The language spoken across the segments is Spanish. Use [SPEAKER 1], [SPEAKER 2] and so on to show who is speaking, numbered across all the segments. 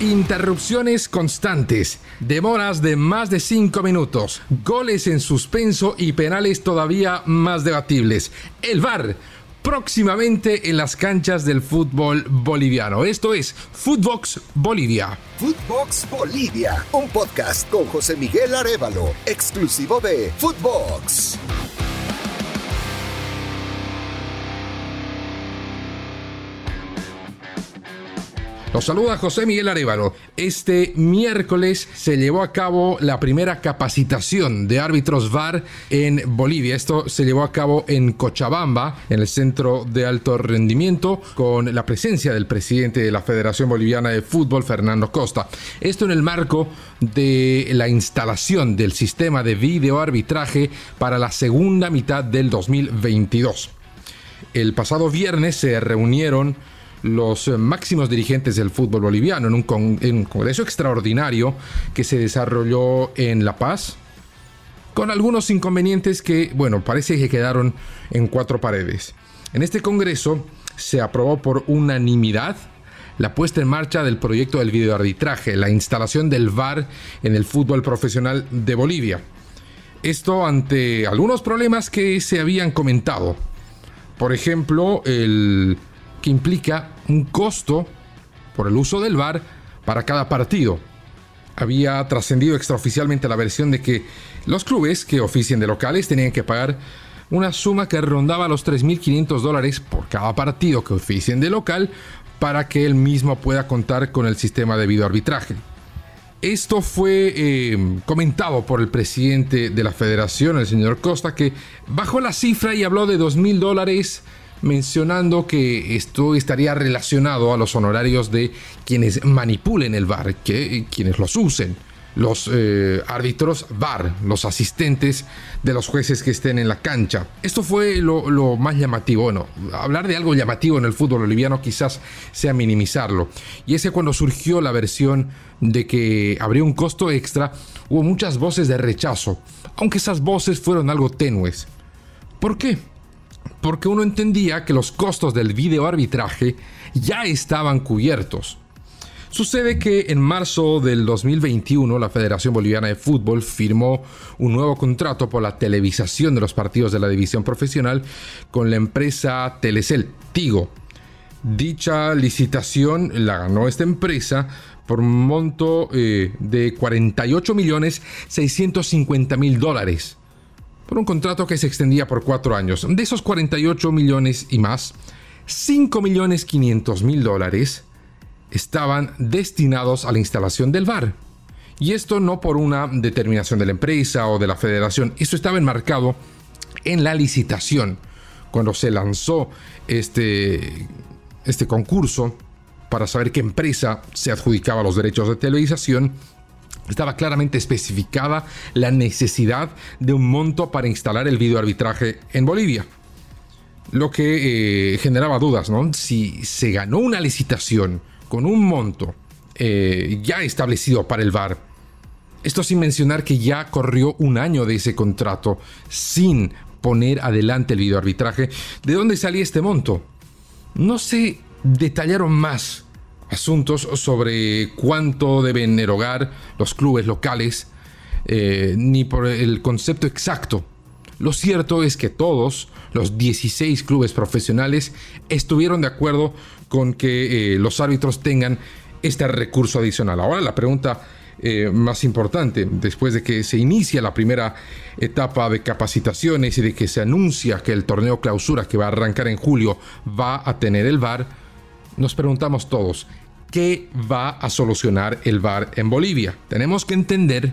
[SPEAKER 1] Interrupciones constantes, demoras de más de 5 minutos, goles en suspenso y penales todavía más debatibles. El VAR próximamente en las canchas del fútbol boliviano. Esto es Footbox Bolivia.
[SPEAKER 2] Footbox Bolivia, un podcast con José Miguel Arevalo, exclusivo de Footbox.
[SPEAKER 1] Los saluda José Miguel Arevalo. Este miércoles se llevó a cabo la primera capacitación de árbitros VAR en Bolivia. Esto se llevó a cabo en Cochabamba, en el Centro de Alto Rendimiento, con la presencia del presidente de la Federación Boliviana de Fútbol, Fernando Costa. Esto en el marco de la instalación del sistema de videoarbitraje para la segunda mitad del 2022. El pasado viernes se reunieron los eh, máximos dirigentes del fútbol boliviano en un, congreso extraordinario que se desarrolló en La Paz, con algunos inconvenientes que, bueno, parece que quedaron en cuatro paredes. En este congreso se aprobó por unanimidad la puesta en marcha del proyecto del videoarbitraje, la instalación del VAR en el fútbol profesional de Bolivia. Esto ante algunos problemas que se habían comentado. Por ejemplo, el que implica un costo por el uso del VAR para cada partido. Había trascendido extraoficialmente la versión de que los clubes que oficien de locales tenían que pagar una suma que rondaba los 3.500 dólares por cada partido que oficien de local para que él mismo pueda contar con el sistema de videoarbitraje. Esto fue eh, comentado por el presidente de la federación, el señor Costa, que bajó la cifra y habló de 2.000 dólares mencionando que esto estaría relacionado a los honorarios de quienes manipulen el VAR, que quienes los usen los eh, árbitros VAR, los asistentes de los jueces que estén en la cancha. Esto fue lo, más llamativo. Bueno, hablar de algo llamativo en el fútbol boliviano quizás sea minimizarlo. Y es que cuando surgió la versión de que habría un costo extra, hubo muchas voces de rechazo, aunque esas voces fueron algo tenues. ¿Por qué? Porque uno entendía que los costos del videoarbitraje ya estaban cubiertos. Sucede que en marzo del 2021 la Federación Boliviana de Fútbol firmó un nuevo contrato por la televisación de los partidos de la división profesional con la empresa Telecel Tigo. Dicha licitación la ganó esta empresa por un monto eh, de 48 millones 650 mil dólares por un contrato que se extendía por cuatro años. De esos 48 millones y más, 5 millones 500 mil dólares estaban destinados a la instalación del VAR. Y esto no por una determinación de la empresa o de la federación, esto estaba enmarcado en la licitación. Cuando se lanzó este, este concurso para saber qué empresa se adjudicaba los derechos de televisación, estaba claramente especificada la necesidad de un monto para instalar el videoarbitraje en Bolivia. Lo que eh, generaba dudas, ¿no? Si se ganó una licitación con un monto eh, ya establecido para el VAR, esto sin mencionar que ya corrió un año de ese contrato sin poner adelante el videoarbitraje, ¿de dónde salía este monto? No se detallaron más asuntos sobre cuánto deben erogar los clubes locales, eh, ni por el concepto exacto. Lo cierto es que todos los 16 clubes profesionales estuvieron de acuerdo con que eh, los árbitros tengan este recurso adicional. Ahora la pregunta eh, más importante, después de que se inicia la primera etapa de capacitaciones y de que se anuncia que el torneo clausura que va a arrancar en julio va a tener el VAR, nos preguntamos todos, ¿qué va a solucionar el VAR en Bolivia? Tenemos que entender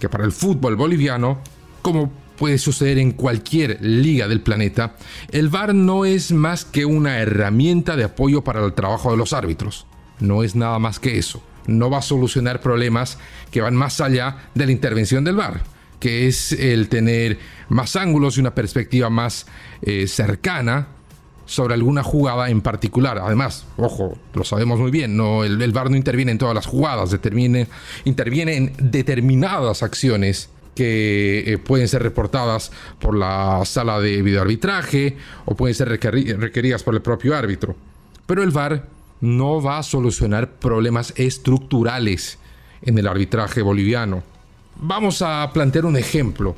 [SPEAKER 1] que para el fútbol boliviano, como puede suceder en cualquier liga del planeta, el VAR no es más que una herramienta de apoyo para el trabajo de los árbitros. No es nada más que eso. No va a solucionar problemas que van más allá de la intervención del VAR que es el tener más ángulos y una perspectiva más eh, cercana sobre alguna jugada en particular. Además, ojo, lo sabemos muy bien, no, el, el VAR no interviene en todas las jugadas, interviene en determinadas acciones que eh, pueden ser reportadas por la sala de videoarbitraje o pueden ser requeridas por el propio árbitro. Pero el VAR no va a solucionar problemas estructurales en el arbitraje boliviano. Vamos a plantear un ejemplo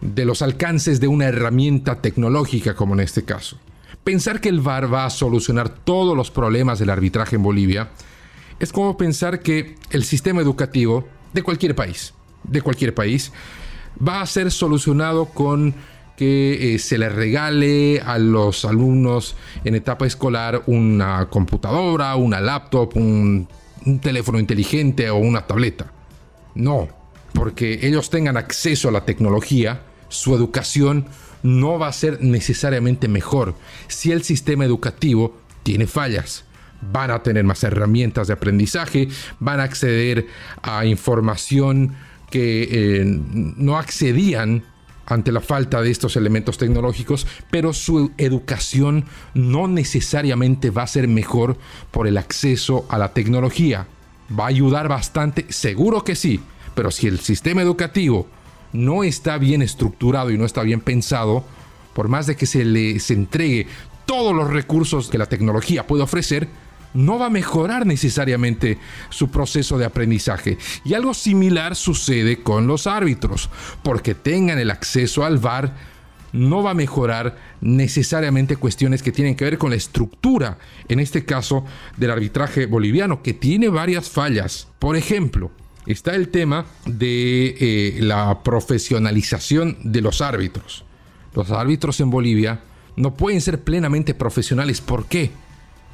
[SPEAKER 1] de los alcances de una herramienta tecnológica como en este caso. Pensar que el VAR va a solucionar todos los problemas del arbitraje en Bolivia es como pensar que el sistema educativo de cualquier país, de cualquier país, va a ser solucionado con que eh, se le regale a los alumnos en etapa escolar una computadora, una laptop, un, un teléfono inteligente o una tableta. No, porque ellos tengan acceso a la tecnología, su educación no va a ser necesariamente mejor si el sistema educativo tiene fallas. Van a tener más herramientas de aprendizaje, van a acceder a información que eh, no accedían ante la falta de estos elementos tecnológicos, pero su educación no necesariamente va a ser mejor por el acceso a la tecnología. Va a ayudar bastante, seguro que sí, pero si el sistema educativo no está bien estructurado y no está bien pensado, por más de que se les entregue todos los recursos que la tecnología puede ofrecer, no va a mejorar necesariamente su proceso de aprendizaje. Y algo similar sucede con los árbitros, porque tengan el acceso al VAR, no va a mejorar necesariamente cuestiones que tienen que ver con la estructura, en este caso del arbitraje boliviano, que tiene varias fallas. Por ejemplo, está el tema de eh, la profesionalización de los árbitros. Los árbitros en Bolivia no pueden ser plenamente profesionales. ¿Por qué?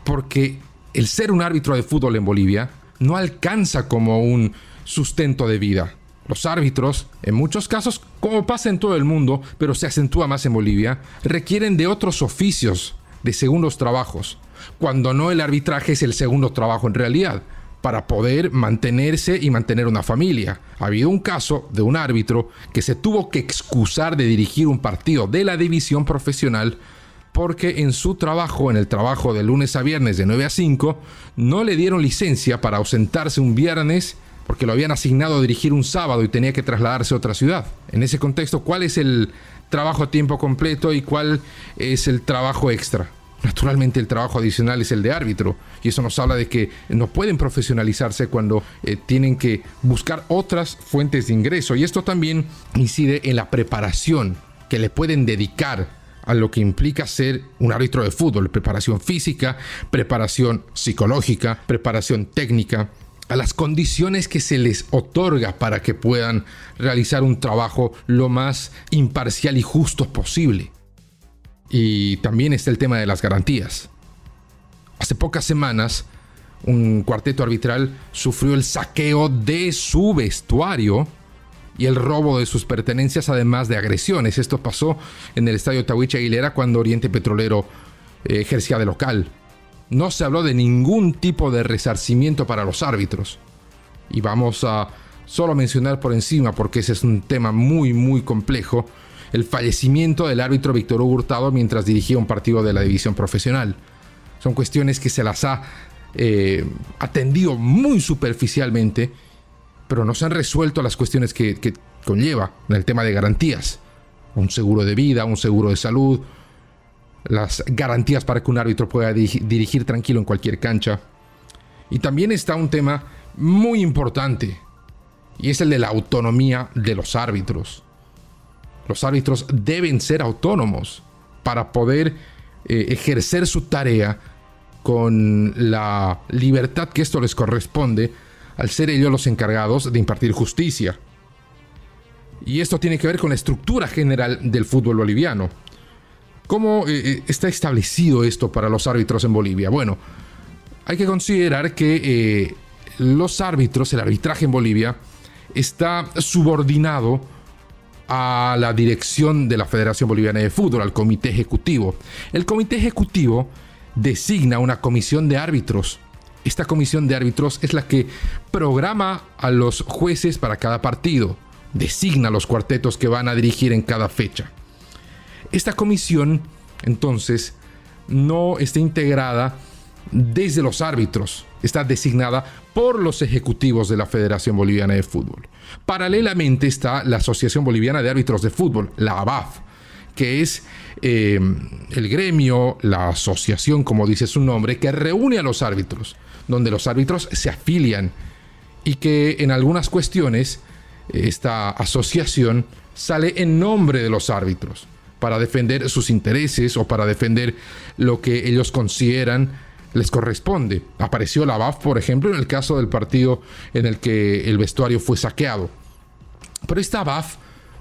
[SPEAKER 1] Porque el ser un árbitro de fútbol en Bolivia no alcanza como un sustento de vida. Los árbitros, en muchos casos, como pasa en todo el mundo, pero se acentúa más en Bolivia, requieren de otros oficios, de segundos trabajos, cuando no el arbitraje es el segundo trabajo en realidad, para poder mantenerse y mantener una familia. Ha habido un caso de un árbitro que se tuvo que excusar de dirigir un partido de la división profesional porque en su trabajo, en el trabajo de lunes a viernes de 9 a 5, no le dieron licencia para ausentarse un viernes porque lo habían asignado a dirigir un sábado y tenía que trasladarse a otra ciudad. En ese contexto, ¿cuál es el trabajo a tiempo completo y cuál es el trabajo extra? Naturalmente el trabajo adicional es el de árbitro y eso nos habla de que no pueden profesionalizarse cuando eh, tienen que buscar otras fuentes de ingreso y esto también incide en la preparación que le pueden dedicar a lo que implica ser un árbitro de fútbol, preparación física, preparación psicológica, preparación técnica, a las condiciones que se les otorga para que puedan realizar un trabajo lo más imparcial y justo posible. Y también está el tema de las garantías. Hace pocas semanas, un cuarteto arbitral sufrió el saqueo de su vestuario y el robo de sus pertenencias, además de agresiones. Esto pasó en el estadio Tawiche Aguilera cuando Oriente Petrolero eh, ejercía de local. No se habló de ningún tipo de resarcimiento para los árbitros. Y vamos a solo mencionar por encima, porque ese es un tema muy, muy complejo, el fallecimiento del árbitro Víctor Hugo Hurtado mientras dirigía un partido de la división profesional. Son cuestiones que se las ha eh, atendido muy superficialmente pero no se han resuelto las cuestiones que, conlleva en el tema de garantías. Un seguro de vida, un seguro de salud, las garantías para que un árbitro pueda dirigir tranquilo en cualquier cancha. Y también está un tema muy importante, y es el de la autonomía de los árbitros. Los árbitros deben ser autónomos para poder eh, ejercer su tarea con la libertad que esto les corresponde al ser ellos los encargados de impartir justicia. Y esto tiene que ver con la estructura general del fútbol boliviano. ¿Cómo eh, eh, está establecido esto para los árbitros en Bolivia? Bueno, hay que considerar que los árbitros, el arbitraje en Bolivia, está subordinado a la dirección de la Federación Boliviana de Fútbol, al comité ejecutivo. El comité ejecutivo designa una comisión de árbitros esta comisión de árbitros es la que programa a los jueces para cada partido, designa los cuartetos que van a dirigir en cada fecha. Esta comisión, entonces, no está integrada desde los árbitros, está designada por los ejecutivos de la Federación Boliviana de Fútbol. Paralelamente está la Asociación Boliviana de Árbitros de Fútbol, la ABAF, que es eh, el gremio, la asociación, como dice su nombre, que reúne a los árbitros, donde los árbitros se afilian y que en algunas cuestiones esta asociación sale en nombre de los árbitros para defender sus intereses o para defender lo que ellos consideran les corresponde. Apareció la BAF, por ejemplo, en el caso del partido en el que el vestuario fue saqueado. Pero esta BAF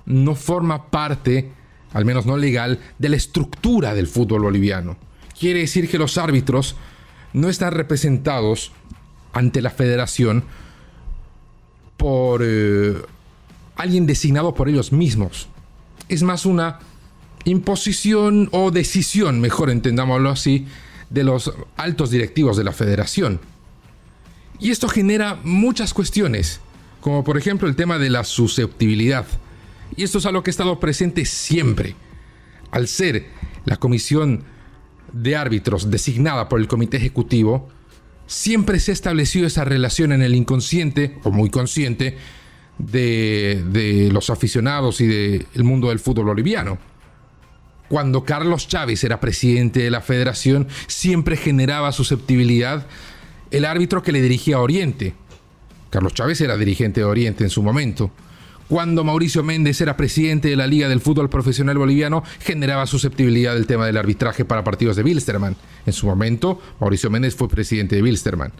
[SPEAKER 1] no forma parte, al menos no legal, de la estructura del fútbol boliviano. Quiere decir que los árbitros no están representados ante la federación por eh, alguien designado por ellos mismos. Es más una imposición o decisión, mejor entendámoslo así, de los altos directivos de la federación. Y esto genera muchas cuestiones, como por ejemplo el tema de la susceptibilidad. Y esto es algo que ha estado presente siempre. Al ser la comisión de árbitros designada por el comité ejecutivo, siempre se ha establecido esa relación en el inconsciente, o muy consciente, de, los aficionados y del mundo del fútbol boliviano. Cuando Carlos Chávez era presidente de la federación, siempre generaba susceptibilidad el árbitro que le dirigía a Oriente. Carlos Chávez era dirigente de Oriente en su momento. Cuando Mauricio Méndez era presidente de la Liga del Fútbol Profesional Boliviano, generaba susceptibilidad del tema del arbitraje para partidos de Wilstermann. En su momento, Mauricio Méndez fue presidente de Wilstermann.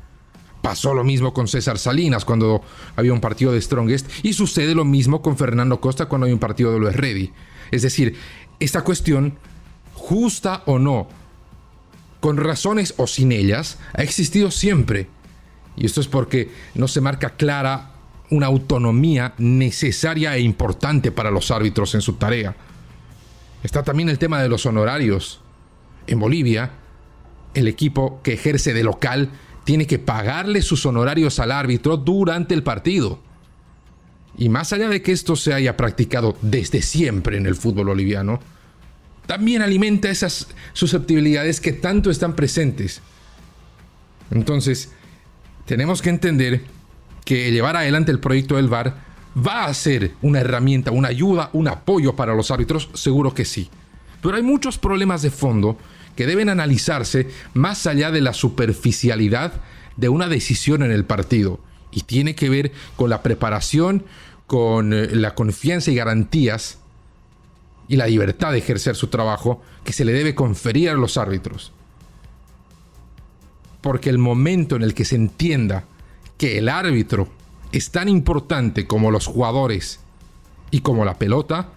[SPEAKER 1] Pasó lo mismo con César Salinas cuando había un partido de Strongest y sucede lo mismo con Fernando Costa cuando hay un partido de Luis Ready. Es decir, esta cuestión, justa o no, con razones o sin ellas, ha existido siempre. Y esto es porque no se marca clara una autonomía necesaria e importante para los árbitros en su tarea. Está también el tema de los honorarios. En Bolivia, el equipo que ejerce de local tiene que pagarle sus honorarios al árbitro durante el partido. Y más allá de que esto se haya practicado desde siempre en el fútbol boliviano, también alimenta esas susceptibilidades que tanto están presentes. Entonces, tenemos que entender que llevar adelante el proyecto del VAR va a ser una herramienta, una ayuda, un apoyo para los árbitros, seguro que sí. Pero hay muchos problemas de fondo que deben analizarse más allá de la superficialidad de una decisión en el partido y tiene que ver con la preparación, con eh, la confianza y garantías y la libertad de ejercer su trabajo que se le debe conferir a los árbitros. Porque el momento en el que se entienda que el árbitro es tan importante como los jugadores y como la pelota,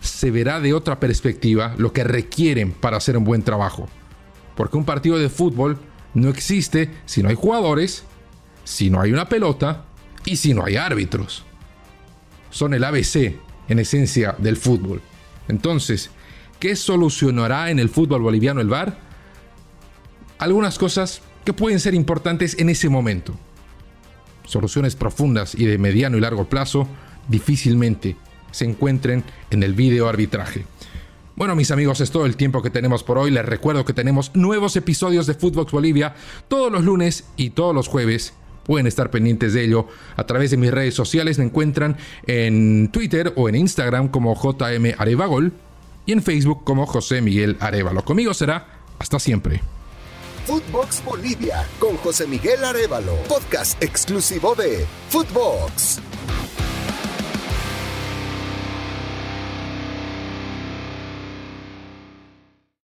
[SPEAKER 1] se verá de otra perspectiva lo que requieren para hacer un buen trabajo. Porque un partido de fútbol no existe si no hay jugadores, si no hay una pelota y si no hay árbitros. Son el ABC, en esencia, del fútbol. Entonces, ¿qué solucionará en el fútbol boliviano el VAR? Algunas cosas que pueden ser importantes en ese momento. Soluciones profundas y de mediano y largo plazo difícilmente se encuentren en el video arbitraje. Bueno, mis amigos, es todo el tiempo que tenemos por hoy. Les recuerdo que tenemos nuevos episodios de Footbox Bolivia todos los lunes y todos los jueves. Pueden estar pendientes de ello a través de mis redes sociales. Me encuentran en Twitter o en Instagram como JM Arevagol y en Facebook como José Miguel Arevalo. Conmigo será hasta siempre.
[SPEAKER 2] Footbox Bolivia con José Miguel Arevalo, podcast exclusivo de Footbox.